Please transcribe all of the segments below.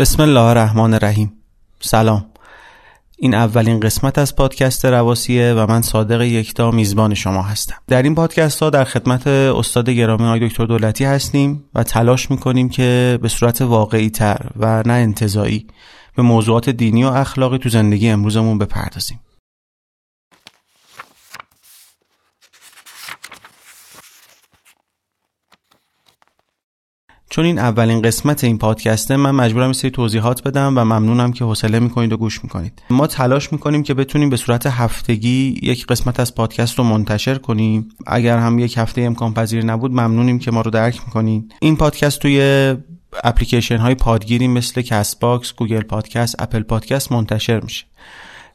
بسم الله الرحمن الرحیم. سلام. این اولین قسمت از پادکست رواسیه و من صادق یکتا میزبان شما هستم. در این پادکست ها در خدمت استاد گرامی آقای دکتر دولتی هستیم و تلاش می‌کنیم که به صورت واقعی تر و نه انتظایی به موضوعات دینی و اخلاقی تو زندگی امروزمون بپردازیم. چون این اولین قسمت این پادکسته من مجبورم سری توضیحات بدم و ممنونم که حوصله می‌کنید و گوش می‌کنید. ما تلاش می‌کنیم که بتونیم به صورت هفتگی یک قسمت از پادکست رو منتشر کنیم. اگر هم یک هفته امکان پذیر نبود ممنونیم که ما رو درک می‌کنید. این پادکست توی اپلیکیشن های پادگیری مثل Castbox، Google Podcast، Apple Podcast منتشر میشه.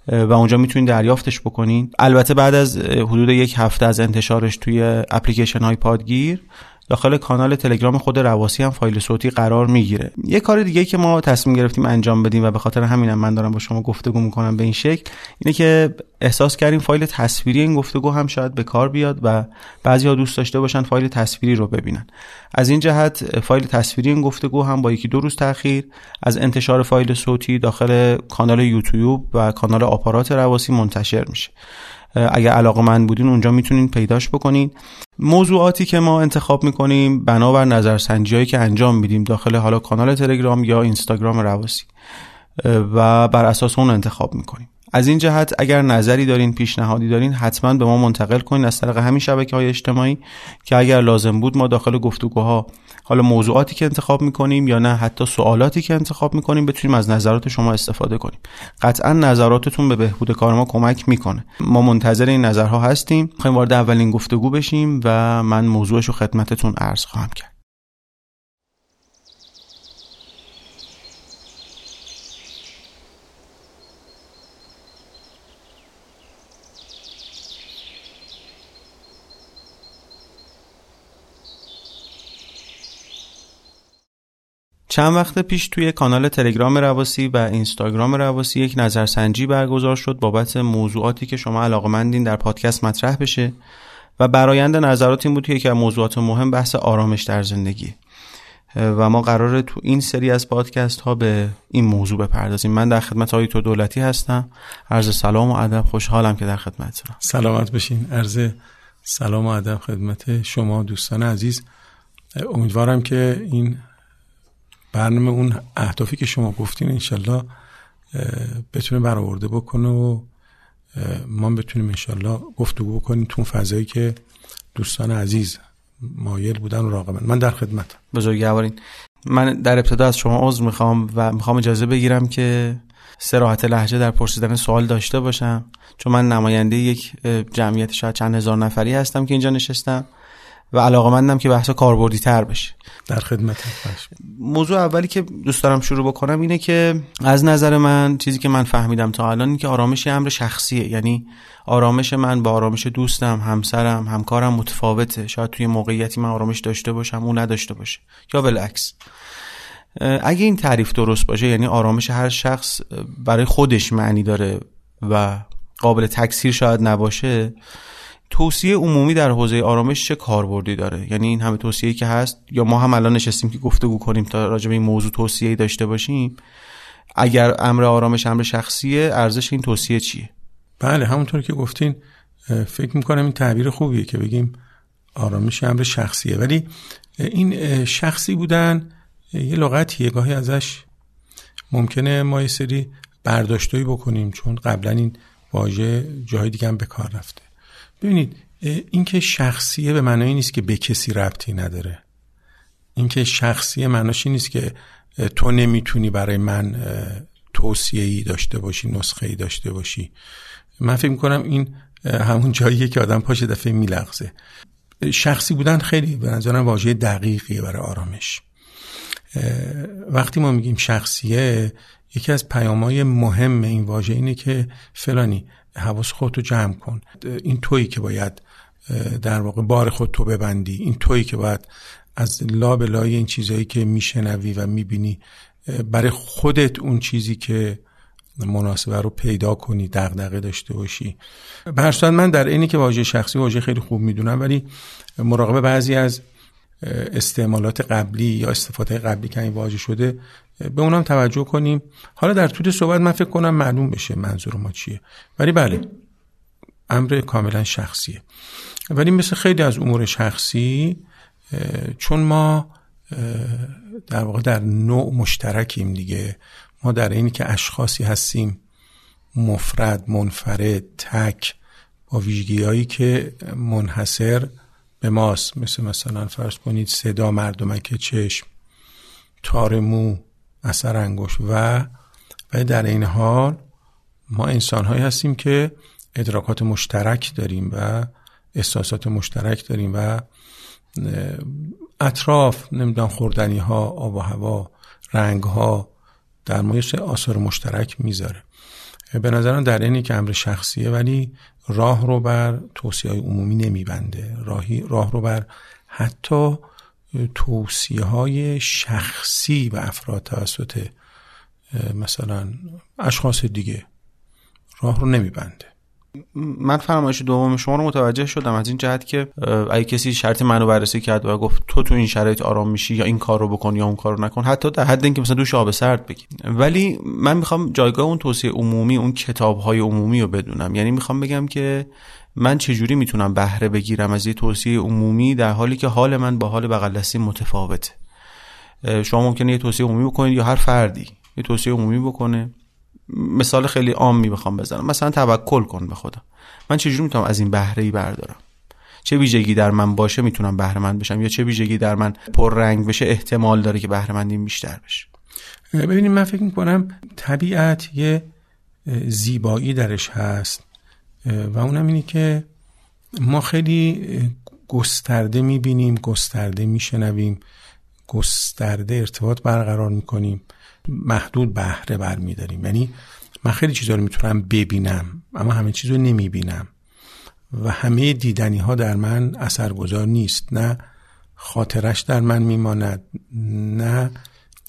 و اونجا می‌تونید دریافتش بکنین البته بعد از حدود یک هفته از انتشارش توی اپلیکیشن های پادگیر داخل کانال تلگرام خود رواسی هم فایل صوتی قرار می‌گیره. یه کار دیگه که ما تصمیم گرفتیم انجام بدیم و به خاطر همینم من دارم با شما گفتگو می‌کنم به این شکل اینه که احساس کردیم فایل تصویری این گفتگو هم شاید به کار بیاد و بعضی دوست داشته باشن فایل تصویری رو ببینن. از این جهت فایل تصویری این گفتگو هم با یکی دو روز تاخیر از انتشار فایل صوتی داخل کانال یوتیوب و کانال آپارات رواسی منتشر میشه. اگر علاقه من بودین اونجا می‌تونین پیداش بکنین. موضوعاتی که ما انتخاب می‌کنیم بنابر نظرسنجی هایی که انجام میدیم داخل حالا کانال تلگرام یا اینستاگرام رواسی و بر اساس اون انتخاب می‌کنیم. از این جهت اگر نظری دارین پیشنهادی دارین حتما به ما منتقل کنین از طریق همین شبکه های اجتماعی که اگر لازم بود ما داخل گفتگوها حالا موضوعاتی که انتخاب می‌کنیم یا نه حتی سوالاتی که انتخاب می‌کنیم بتونیم از نظرات شما استفاده کنیم. قطعا نظراتتون به بهبود کار ما کمک می‌کنه. ما منتظر این نظرها هستیم. خواهیم وارد اولین گفتگو بشیم و من موضوعش رو خدمتتون عرض خواهم کرد. چند وقت پیش توی کانال تلگرام رواسی و اینستاگرام رواسی یک نظرسنجی برگزار شد بابت موضوعاتی که شما علاقمندین در پادکست مطرح بشه و برایند نظرات این بود که یکی از موضوعات مهم بحث آرامش در زندگی. و ما قراره تو این سری از پادکست ها به این موضوع بپردازیم. من در خدمت آقای تو دولتی هستم. عرض سلام و ادب. خوشحالم که در خدمتتونم سلامت بشین عرض سلام و ادب خدمت شما دوستان عزیز. امیدوارم که این برنامه اون اهدافی که شما گفتین انشالله بتونه برآورده بکنه و ما بتونیم انشالله گفتگو بکنیم تو فضایی که دوستان عزیز مایل بودن و راقبن. من در خدمت بزرگوارین من در ابتدا از شما عضو می‌خوام و می‌خوام اجازه بگیرم که سراحت لحجه در پرسیدن سوال داشته باشم. چون من نماینده یک جمعیت شاید چند هزار نفری هستم که اینجا نشستم. و علاقه مندم که بحث کاربردی تر بشه. در خدمت موضوع اولی که دوست دارم شروع بکنم اینه که از نظر من چیزی که من فهمیدم تا الان این که آرامش امر شخصیه. یعنی آرامش من با آرامش دوستم همسرم همکارم متفاوته. شاید توی موقعیتی من آرامش داشته باشم او نداشته باشه. یا بالعکس. اگه این تعریف درست باشه یعنی آرامش هر شخص برای خودش معنی داره و قابل تکثیر شاید نباشه توصیه عمومی در حوزه آرامش چه کاربردی داره؟ یعنی این همه توصیه که هست یا ما هم الان نشستیم که گفتگو کنیم تا راجع به این موضوع توصیه داشته باشیم اگر امر آرامش امر شخصیه ارزش این توصیه چیه؟ بله همونطور که گفتین فکر می‌کنم این تعبیر خوبیه که بگیم آرامش امر شخصیه. ولی این شخصی بودن یه لغتیه گاهی ازش ممکنه ما یه سری برداشتایی بکنیم چون قبلا این واژه جای دیگه هم به کار رفته. ببینید اینکه شخصیه به معنای نیست که به کسی ربطی نداره. اینکه شخصیه معناش نیست که تو نمی‌تونی برای من توصیه ای داشته باشی نسخه ای داشته باشی. من فکر می‌کنم این همون جاییه که آدم پاش دفعه میلغزه. شخصی بودن خیلی به نظرم واژه دقیقیه برای آرامش. وقتی ما میگیم شخصیه یکی از پیامهای مهم این واژه اینه که فلانی حواس خودتو جمع کن. این تویی که باید در واقع بار خودتو ببندی. این تویی که باید از لا به لای این چیزهایی که میشنوی و می‌بینی برای خودت اون چیزی که مناسبه رو پیدا کنی دغدغه داشته باشی. به من در اینی که واژه شخصی واژه خیلی خوب می‌دونم ولی مراقبه بعضی از استعمالات قبلی یا استفاده قبلی که این واژه شده به اونم توجه کنیم. حالا در طول صحبت من فکر کنم معلوم بشه منظور ما چیه. ولی بله امر کاملا شخصیه. ولی مثل خیلی از امور شخصی چون ما در واقع در نوع مشترکیم دیگه. ما در اینی که اشخاصی هستیم مفرد منفرد تک با ویژگی هایی که منحصر به ماست. مثل مثلا فرض کنید صدا مردمک چشم تار مو اثر انگوش و و در این حال ما انسان هایی هستیم که ادراکات مشترک داریم و احساسات مشترک داریم و اطراف نمی‌دونم خوردنی ها آب و هوا رنگ ها در مایش آثار مشترک می‌ذاره. به نظرم در اینی که امر شخصیه ولی راه رو بر توصیه های عمومی نمیبنده. راهی راه رو بر حتی توصیه های شخصی و افراد توسط مثلا اشخاص دیگه راه رو نمیبنده. من فرمایش دوم شما رو متوجه شدم از این جهت که اگه کسی شرط منو بررسی کرد و گفت تو تو این شرایط آرام میشی یا این کار رو بکن یا اون کار رو نکن حتی در حد اینکه مثلا دوش آب سرد بگی. ولی من می‌خوام جایگاه اون توصیه عمومی اون کتاب های عمومی رو بدونم. یعنی می‌خوام بگم که من چجوری می‌تونم بهره بگیرم از یه توصیه عمومی در حالی که حال من با حال بغل متفاوته. شما ممکنه یه توصیه عمومی بکنید یا هر فردی یه توصیه عمومی بکنه. مثال خیلی عامی بخوام بزنم. مثلا توکل کن به خدا. من چجوری می‌تونم از این بهره ای بردارم؟ چه ویژگی در من باشه می‌تونم بهره مند بشم؟ یا چه ویژگی در من پر رنگ بشه احتمال داره که بهره مندیم بیشتر بشه؟ ببینید من فکر می‌کنم طبیعت یه زیبایی درش هست و اونم اینه که ما خیلی گسترده می‌بینیم گسترده میشنویم گسترده ارتباط برقرار می‌کنیم. محدود بهره برمیداریم یعنی من خیلی چیزا رو می‌تونم ببینم اما همه چیز رو نمی‌بینم. و همه دیدنی ها در من اثرگذار نیست. نه خاطرش در من میماند نه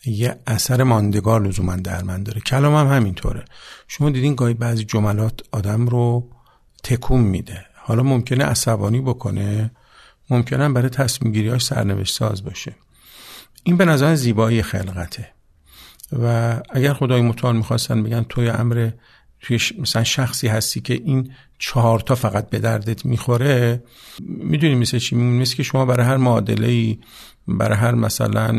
یه اثر ماندگار لزوما در من داره. کلام هم همینطوره. شما دیدین گاهی بعضی جملات آدم رو تکون میده. حالا ممکنه عصبانی بکنه ممکنه برای تصمیم گیریاش سرنوشت ساز باشه. این به نظر زیبایی خلقته. و اگر خدای متعال می‌خواستن بگن توی امر توی مثلا شخصی هستی که این چهار تا فقط به دردت می‌خوره می‌دونی مثل چی؟ مثل که شما برای هر معادله ای برای هر مثلا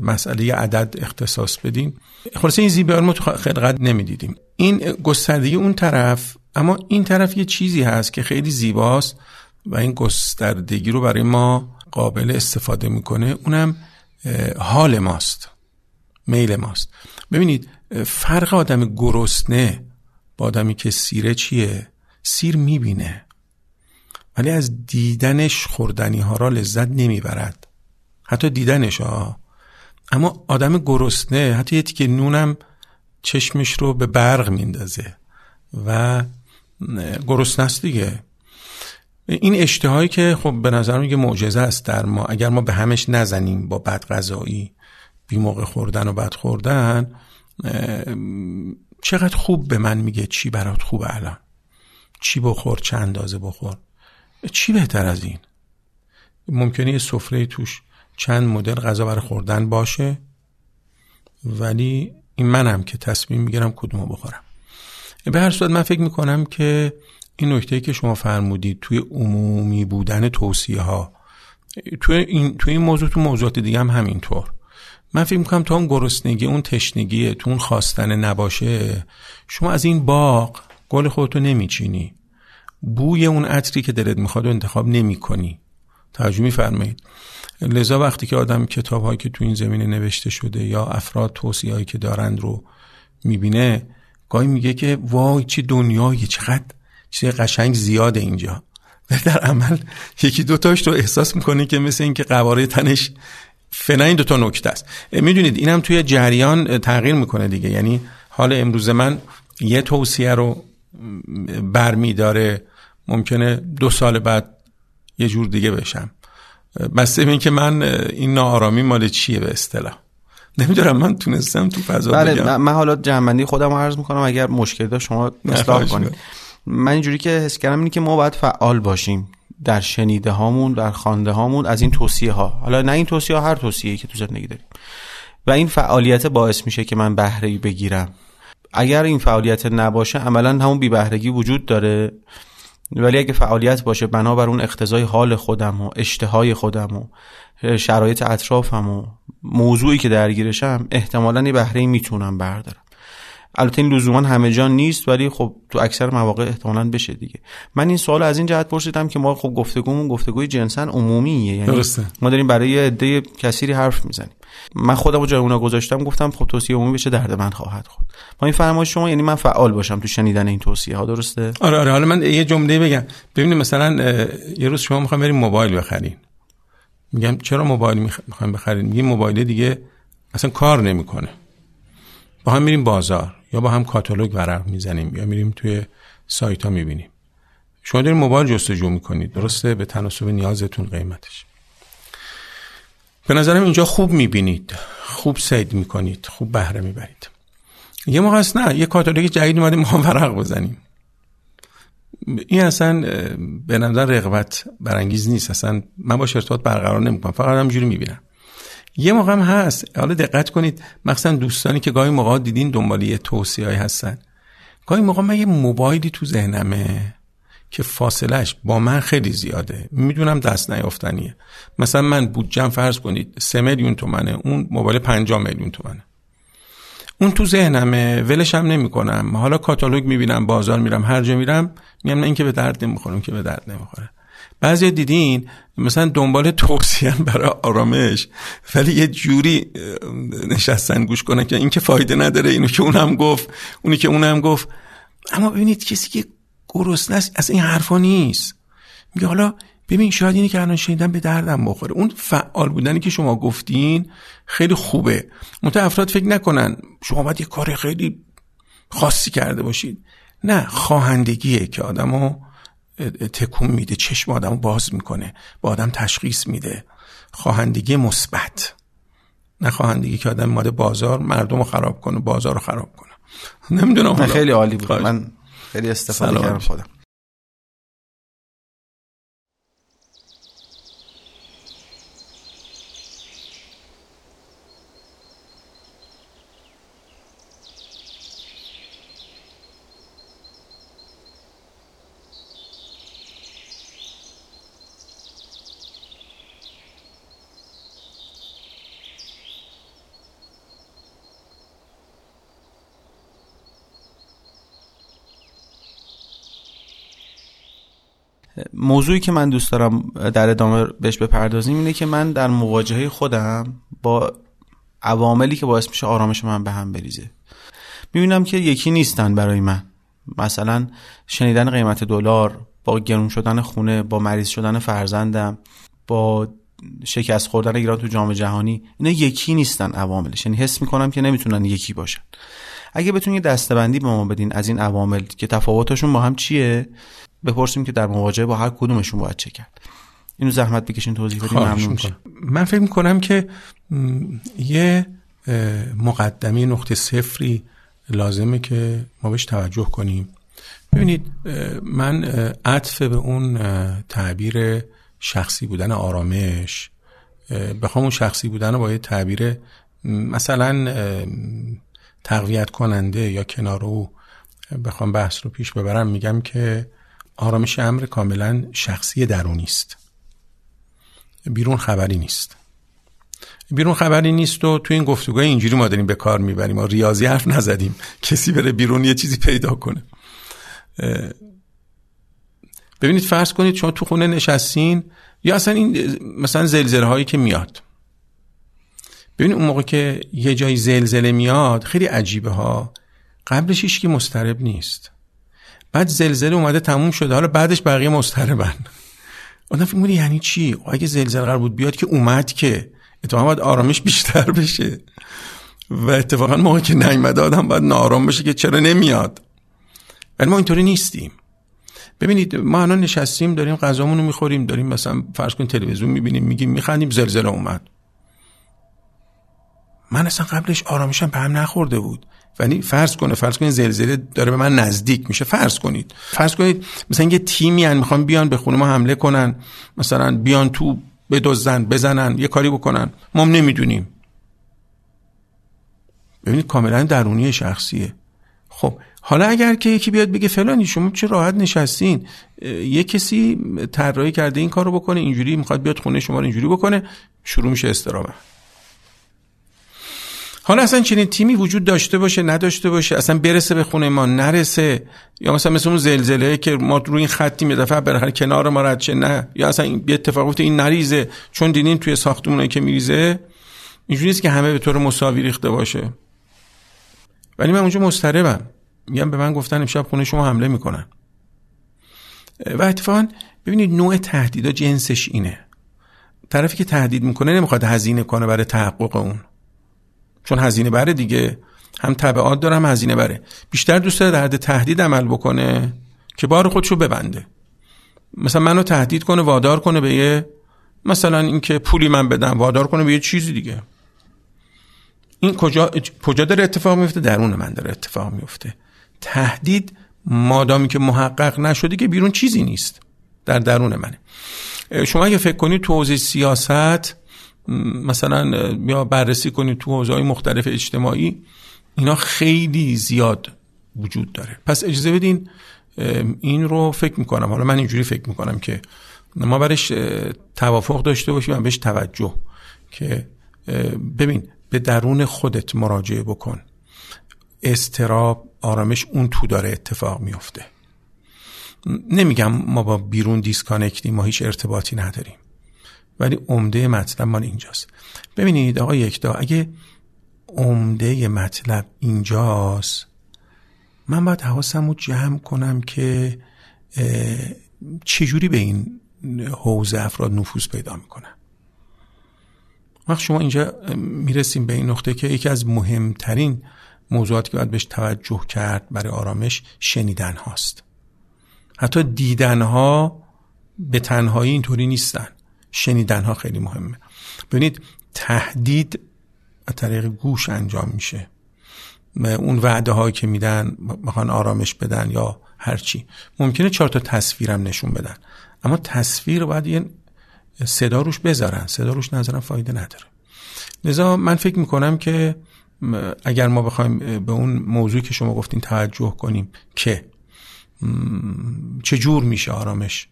مسئله عدد اختصاص بدین. خلاصه این زیبایی ما تو خلقت نمی‌دیدیم. این گستردگی اون طرف اما این طرف یه چیزی هست که خیلی زیباست و این گستردگی رو برای ما قابل استفاده می‌کنه. اونم حال ماست. میل ماست. ببینید فرق آدم گرسنه با آدمی که سیره چیه؟ سیر می‌بینه. ولی از دیدنش خوردنی ها را لذت نمی‌برد. حتی دیدنش ها اما آدم گرسنه حتی یه که نونم چشمش رو به برق میندازه. و گرسنه است دیگه. این اشتهایی که خب به نظر میگه معجزه است در ما اگر ما به همش نزنیم با بد غذایی بی موقع خوردن و بد خوردن چقدر خوب به من میگه چی برات خوبه الان؟ چی بخور چه اندازه بخور؟ چی بهتر از این؟ ممکنه یه سفره توش چند مدل غذا برای خوردن باشه ولی این منم که تصمیم می‌گیرم کدومو بخورم. به هر صورت من فکر می‌کنم که این نکته که شما فرمودید توی عمومی بودن توصیه ها توی این, توی این موضوع تو موضوعات دیگه هم همینطور. من فکر می‌کنم تو اون گرسنگی اون تشنگی تو اون خواستن نباشه شما از این باغ گل خودتو نمیچینی. بوی اون عطری که دلت می‌خواد و انتخاب نمی کنی توجه میفرمایید. لذا وقتی که آدم کتاب هایی که تو این زمینه نوشته شده یا افراد توصیه هایی که دارند رو می‌بینه گاهی میگه که وای چه دنیایی چقدر چیز قشنگ زیاده اینجا. در عمل یکی دوتاش رو احساس می‌کنه که مثل اینکه قواره تنش فعلا این دو تا نکته است. می‌دونید اینم توی جریان تغییر می‌کنه دیگه. یعنی حال امروز من یه توصیه رو برمیداره. ممکنه دو سال بعد یه جور دیگه بشم. بسته این که من این ناآرامی مال چیه به اصطلاح؟ نمی‌دونم من تونستم تو فضا بله من حالا جنبندی خودم رو عرض می‌کنم. اگر مشکل داشت شما اصلاح کنید. من اینجوری که حس کردم اینه که ما باید فعال باشیم. در شنیده هامون در خوانده هامون از این توصیه ها حالا نه این توصیه ها هر توصیه که تو زندگی داریم. و این فعالیت باعث میشه که من بهره بگیرم. اگر این فعالیت نباشه عملا همون بی بهرگی وجود داره. ولی اگه فعالیت باشه بنابر اون اقتضای حال خودم و اشتهای خودم و شرایط اطرافم و موضوعی که درگیرشم احتمالا یه بهره می‌تونم بردارم. البته این لزوما همه جان نیست ولی خب تو اکثر مواقع احتمالا بشه دیگه. من این سوال از این جهت پرسیدم که ما خب گفتگومون گفتگوی جنسن عمومیه یعنی درسته. ما داریم برای عده کثیری حرف می‌زنیم. من خودم رو جای اونا گذاشتم گفتم خب توصیه عمومی بشه درد من خواهد خود ما این فرمایش شما یعنی من فعال باشم تو شنیدن این توصیه ها درسته؟ آره آره. حالا من یه جمله بگم. ببینید مثلا یه روز شما می‌خوام بریم موبایل بخرین. میگم چرا موبایل می‌خوایم بخرین میگیم موبایل دیگه اصلا کار نمی‌کنه. با هم میریم بازار. یا با هم کاتالوگ ورق می‌زنیم یا میریم توی سایت ها می‌بینیم. شما دارین موبایل جستجو می‌کنید درسته؟ به تناسب نیازتون قیمتش. به نظرم اینجا خوب می‌بینید خوب سید می‌کنید خوب بهره می‌برید. یه موقع است نه یه کاتالوگ جدید اومده ما ورق بزنیم. این اصلا به نظر رغبت برانگیز نیست. اصلا من با ارتباط برقرار نمی‌کنم فقط همجوری می‌بینم. یه موقع هم هست. حالا دقت کنید مخصوصا دوستانی که گاهی موقع دیدین دنبال یه توصیه هستن. گاهی موقع من یه موبایلی تو ذهنمه که فاصلش با من خیلی زیاده. می‌دونم دست نیافتنیه. مثلا من بودجم فرض کنید سه میلیون تومنه اون موبایل 5 میلیون تومنه. اون تو ذهنمه ولش هم نمی کنم حالا کاتالوگ می‌بینم بازار میرم هر جا میرم میگم نه این که به درد نمی‌خوره که به درد نمی‌خوره. بعضی دیدین مثلا دنبال توصیه برای آرامش ولی یه جوری نشستن گوش کنن که این که فایده نداره اینو که اونم گفت اونی که اونم گفت. اما ببینید کسی که گرسنه است از این حرفا نیست. میگه حالا ببین شاید اینی که الان شنیدم به دردم بخوره. اون فعال بودنی که شما گفتین خیلی خوبه. مت افراد فکر نکنن شما باید یه کار خیلی خاصی کرده باشید. نه خواهندگیه که آدمو تکون میده چشم آدمو باز می‌کنه با آدم تشخیص میده. خواهندگی مثبت. نه خواهندگی که آدم ماده بازار مردم رو خراب کنه بازار رو خراب کنه. نمی‌دونم خیلی عالی بود. من خیلی استفاده کردم خودم. موضوعی که من دوست دارم در ادامه بهش بپردازیم اینه که من در مواجهه خودم با عواملی که باعث میشه آرامش من به هم بریزه. می‌بینم که یکی نیستن برای من. مثلا شنیدن قیمت دلار با گرون شدن خونه با مریض شدن فرزندم با شکست خوردن ایران تو جام جهانی اینا یکی نیستن عواملش. یعنی حس می‌کنم که نمی‌تونن یکی باشن. اگه بتونید دستبندی به ما بدین از این عوامل که تفاوتشون با هم چیه بپرسیم که در مواجهه با هر کدومشون باید چه کرد. اینو زحمت بکشین توضیح بدین ممنون میشم. من فکر می‌کنم که یه مقدمی نقطه صفری لازمه که ما بهش توجه کنیم. ببینید من عطف به اون تعبیر شخصی بودن آرامش بخوام اون شخصی بودن رو با یه تعبیر مثلا تقویت کننده یا کنارو بخوام بحث رو پیش ببرم میگم که آرامش امر کاملا شخصی درونی است. بیرون خبری نیست. بیرون خبری نیست و تو این گفتگاه اینجوری ما داریم به کار می‌بریم ما ریاضی حرف نزدیم کسی بره بیرون یه چیزی پیدا کنه. ببینید فرض کنید شما تو خونه نشستین یا اصلا این مثلا زلزله هایی که میاد. ببینید اون موقع که یه جایی زلزله میاد خیلی عجیبه ها. قبلش هیچ که مسترب نیست. بعد زلزله اومده تموم شده. حالا بعدش بقیه مضطربن. آدم فکر یعنی چی؟ اگه زلزله قرار بود بیاد که اومد که. اتفاقا باید آرامش بیشتر بشه. و اتفاقا موقعی که نیومده آدم باید نارام بشه که چرا نمیاد. ولی ما اینطوری نیستیم. ببینید ما الان نشستیم داریم غذامون رو می‌خوریم داریم مثلا فرض کن تلویزیون می‌بینیم میگیم میخندیم زلزله اومد. من اصلا قبلش آرامشم به هم نخورده بود. ولی فرض کنه فرض کنید زلزله داره به من نزدیک میشه. فرض کنید. فرض کنید مثلا یه تیمی ان می‌خوان بیان به خونه ما حمله کنن. مثلا بیان تو بدزدن بزنن یه کاری بکنن. ما هم نمی‌دونیم. ببینید کاملا درونی شخصیه. خب حالا اگر که یکی بیاد بگه فلانی شما چه راحت نشستین؟ یه کسی طراحی کرده این کارو بکنه اینجوری می‌خواد بیاد خونه شما رو اینجوری بکنه شروع میشه استرامه حالا اصلا چنین تیمی وجود داشته باشه نداشته باشه اصلا برسه به خونه ما نرسه. یا مثلا مثل اون زلزله که ما روی این خطی می دفعه بالاخره کنار ما رد نه. یا اصلا این اتفاق این نریزه. چون دینین توی ساختمونایی که میریزه اینجوری نیست که همه به طور مساوی ریخته باشه. ولی من اونجا مضطربم. میگم به من گفتن امشب خونه شما حمله می‌کنن. و اتفاقا ببینید نوع تهدیدا جنسش اینه. طرفی که تهدید می‌کنه نمی‌خواد هزینه کنه برای تحقق اون. چون هزینه بره دیگه. هم تبعات داره هم هزینه بره. بیشتر دوست داره در حد تهدید عمل بکنه که بار خودشو ببنده. مثلا منو تهدید کنه وادار کنه به یه مثلا اینکه پولی من بدم وادار کنه به یه چیزی دیگه. این کجا کجا داره اتفاق میفته؟ درون من داره اتفاق میفته. تهدید مادامی که محقق نشده که بیرون چیزی نیست. در درون منه. شما اگه فکر کنید تو سیاست مثلا یا بررسی کنید تو حوزه مختلف اجتماعی اینا خیلی زیاد وجود داره. پس اجازه بدین این رو فکر می‌کنم. حالا من اینجوری فکر می‌کنم که ما برش توافق داشته باشیم و بهش توجه که ببین به درون خودت مراجعه بکن. اضطراب آرامش اون تو داره اتفاق میفته نمیگم ما با بیرون disconnect یم ما هیچ ارتباطی نداریم. ولی عمده مطلب مال اینجاست. ببینید آقای یکتا اگه عمده مطلب اینجاست من باید حواسم رو جمع کنم که چجوری به این حوزه افراد نفوذ پیدا می‌کنن. وقت شما اینجا می‌رسیم به این نقطه که یکی از مهمترین موضوعاتی که باید بهش توجه کرد برای آرامش شنیدن هاست حتی دیدن ها به تنهایی اینطوری نیستن. شنیدن ها خیلی مهمه. ببینید تهدید از طریق گوش انجام میشه. اون وعده هایی که میدن می‌خوان آرامش بدن یا هرچی ممکنه چهار تا تصویرم نشون بدن. اما تصویر باید یه صدا روش بذارن. صدا روش نذارن فایده نداره. لذا من فکر می‌کنم که اگر ما بخوایم به اون موضوعی که شما گفتین توجه کنیم که چه جور میشه آرامش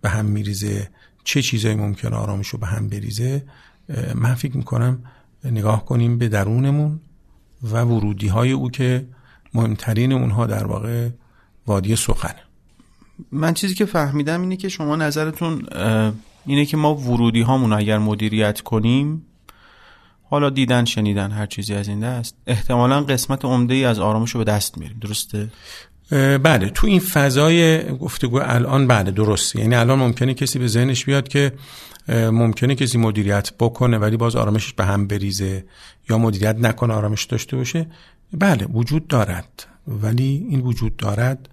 به هم میریزه چه چیزایی ممکن آرامش رو به هم بریزه من فکر می‌کنم نگاه کنیم به درونمون و ورودی های او که مهمترین اونها در واقع وادی سخنه. من چیزی که فهمیدم اینه که شما نظرتون اینه که ما ورودی هامون اگر مدیریت کنیم حالا دیدن شنیدن هر چیزی از این دست احتمالا قسمت عمده ای از آرامش رو به دست میریم. درسته؟ بله تو این فضای گفتگو الان بله درسته. یعنی الان ممکنه کسی به ذهنش بیاد که ممکنه کسی مدیریت بکنه ولی باز آرامشش به هم بریزه یا مدیریت نکنه آرامش داشته باشه. بله وجود دارد. ولی این وجود دارد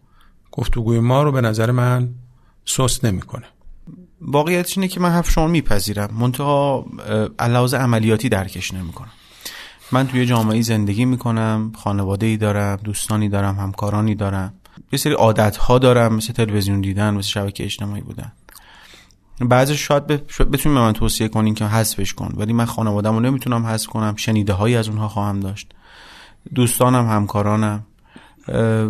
گفتگوی ما رو به نظر من سست نمی‌کنه. واقعیتش اینه که من حرف شما میپذیرم. منتها علاوه عملیاتی درکش نمی‌کنم. من توی جامعه زندگی می‌کنم خانواده ای دارم دوستانی دارم همکارانی دارم. یه سری عادت ها دارم مثل تلویزیون دیدن مثل شبکه اجتماعی بودن. بعضی شاید بتونیم به من توصیه کنین که حذفش کن ولی من خانواده‌مو نمی‌تونم حذف کنم شنیده هایی از اونها خواهم داشت. دوستانم همکارانم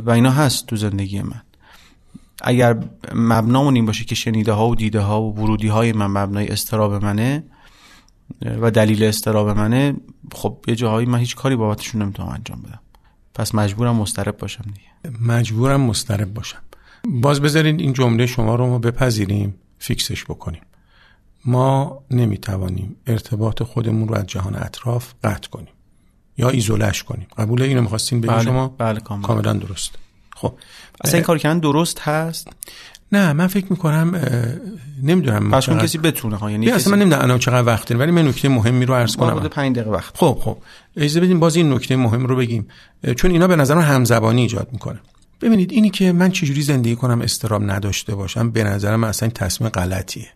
و اینا هست تو زندگی من. اگر مبنامون این باشه که شنیده ها و دیده ها و ورودی های من مبنای استراب منه و دلیل استراب منه خب یه جاهایی من هیچ کاری بابتشون نمی‌تونم انجام بدم. پس مجبورم مسترب باشم دیگه. مجبورم مسترب باشم. باز بذارید این جمله شما رو ما بپذیریم فیکسش بکنیم. ما نمی‌توانیم ارتباط خودمون رو از جهان اطراف قطع کنیم یا ایزولش کنیم. قبول اینو می‌خواستین بگید بله، شما؟ بله کاملا, کاملا درست خب اصلا این کار کردن درست هست؟ نه من فکر می‌کنم نمی‌دونم پس اون کسی بتونه ها یعنی اصلا من نمی‌دونم الان چقدر وقت داریم ولی من نکته مهمی رو عرض کنم. 5 دقیقه وقت. خب خب. اجازه بدین باز این نکته مهم رو بگیم. چون اینا به نظر من همزبانی ایجاد می‌کنه. ببینید اینی که من چجوری زندگی کنم استرام نداشته باشم به نظر من اصلا تصمیم غلطیه.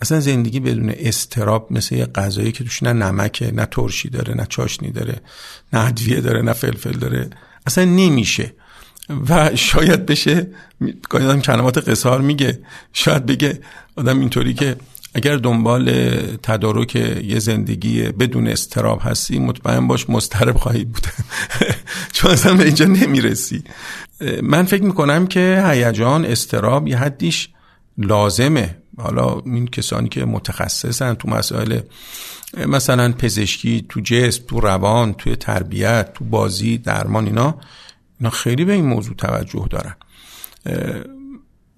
اصلا زندگی بدون استراب مثل یه غذایی که توش نه نمکه نه ترشی داره نه چاشنی داره نه ادویه داره نه فلفل داره اصلا نمیشه. و شاید بشه گاهی کلمات قصار میگه. شاید بگه آدم اینطوری که اگر دنبال تدارک یه زندگی بدون استراب هستی مطمئن باش مسترب خواهی بود. چون اصلا به اینجا نمی‌رسی. من فکر می‌کنم که هیجان استراب یه حدیش لازمه. حالا این کسانی که متخصصن تو مسائل مثلا پزشکی تو جسم تو روان توی تربیت تو بازی درمان اینا اینا خیلی به این موضوع توجه دارن.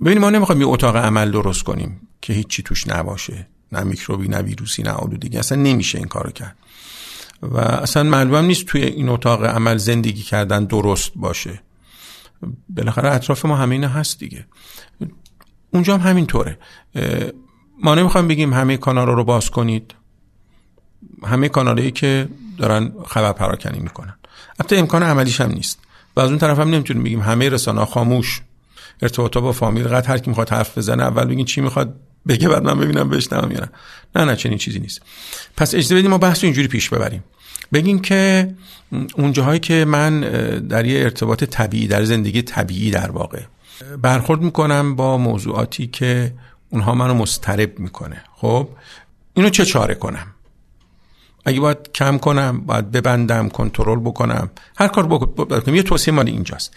ببینیم ما نمی‌خوایم یه اتاق عمل درست کنیم که هیچی توش نباشه. نه میکروبی نه ویروسی نه آلودگی اصلا نمیشه این کارو کرد. و اصلا معلوم نیست توی این اتاق عمل زندگی کردن درست باشه. بالاخره اطراف ما همه هست دیگه. اونجا هم همینطوره. ما نمی‌خوایم بگیم همه کانال رو باز کنید. همه کانالایی که دارن خبر پراکنی می‌کنن. حتی امکان عملیش هم نیست. و از اون طرف هم نمی‌تونیم بگیم همه رسانه خاموش. ارتباطا با فامیل قد هر کی می‌خواد حرف بزنه اول بگین چی می‌خواد بگه بعد من ببینم بشنوم یا نه. نه نه چنین چیزی نیست. پس اجازه بدیم ما بحث اینجوری پیش ببریم. بگیم که اون جاهایی که من در یه ارتباط طبیعی در زندگی طبیعی در واقع برخورد می‌کنم با موضوعاتی که اونها منو مسترب می‌کنه. خب؟ اینو چه چاره کنم؟ اگه باید کم کنم باید ببندم کنترل بکنم. هر کار بکنم یه توصیه مال اینجاست.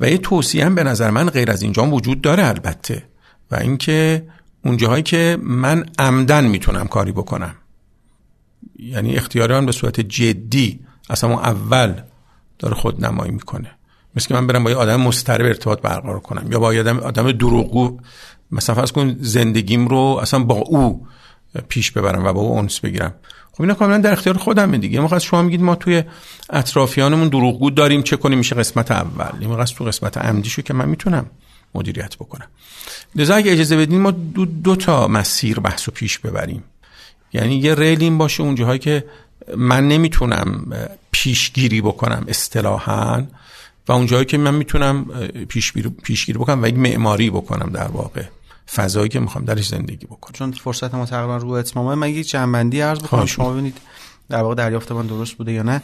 و یه توصیه هم به نظر من غیر از اینجا وجود داره البته. و اینکه اون جاهایی که من عمدن می‌تونم کاری بکنم. یعنی اختیاران به صورت جدی اصلا اون اول داره خود نمایی می‌کنه. مثل که من برم با یه آدم مسترب ارتباط برقرار کنم. یا با آدم آدم دروغگو. مثلا فرض کن زندگیم رو اصلا با او پیش ببرم و با او انس بگیرم. خب اینا کاملا در اختیار خودم دیگه. ما شما میگید ما توی اطرافیانمون دروغگو داریم چه کنیم؟ میشه قسمت اول. این تو قسمت عمدیشو که من می‌تونم مدیریت بکنم. لذا اگه اجازه بدین ما دو, دو تا مسیر بحث پیش ببریم. یعنی یه ریل این باشه اونجاهایی که من نمی‌تونم پیشگیری بکنم اصطلاحا و اونجایی که من می‌تونم پیشگیری بکنم و یک معماری بکنم در واقع. فضایی که می‌خوام درش زندگی بکنم. چون فرصت ما تقریبا رو اتمامه. من یک جنبندی عرض بکنم. شما ببینید در واقع دریافت من درست بوده یا نه.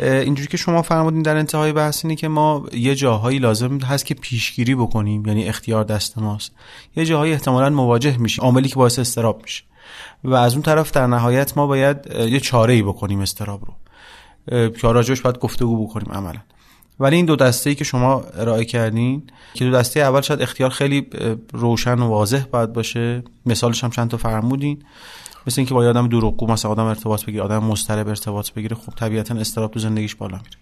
اینجوری که شما فرمودین در انتهای بحث اینه که ما یه جاهایی لازم هست که پیشگیری بکنیم یعنی اختیار دست ماست. یه جاهایی احتمالا مواجه میشیم. عاملی که باعث استراب میشه. و از اون طرف در نهایت ما باید یه چاره ای بکنیم استراب رو. که راجعش باید گفتگو بکنیم عملا. ولی این دو دسته ای که شما ارائه کردین که دو دسته اول شاید اختیار خیلی روشن و واضح باید باشه. مثالش هم چند تا فرمودین. مثل اینکه با آدم دروغگو مثلا آدم ارتباط بگیره آدم مضطرب ارتباط بگیره خب طبیعتا استراب تو زندگیش بالا میره.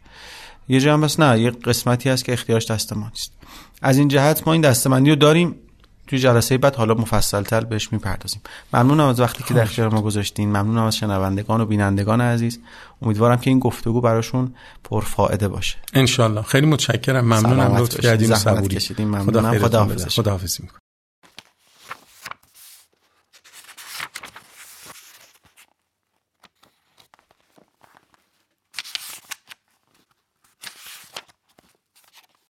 یه جا هم بس نه یه قسمتی هست که اختیارش دست ما نیست از این جهت ما این دستمندی رو داریم. توی جلسه بعد حالا مفصل تر بهش می‌پردازیم. ممنونم از وقتی که در اختیار ما گذاشتین. ممنونم از شنوندگان و بینندگان عزیز. امیدوارم که این گفتگو براشون پرفائده باشه. ان خیلی متشکرم. ممنونم لطف کردین صبوری. ممنونم. خدا, خدا, خدا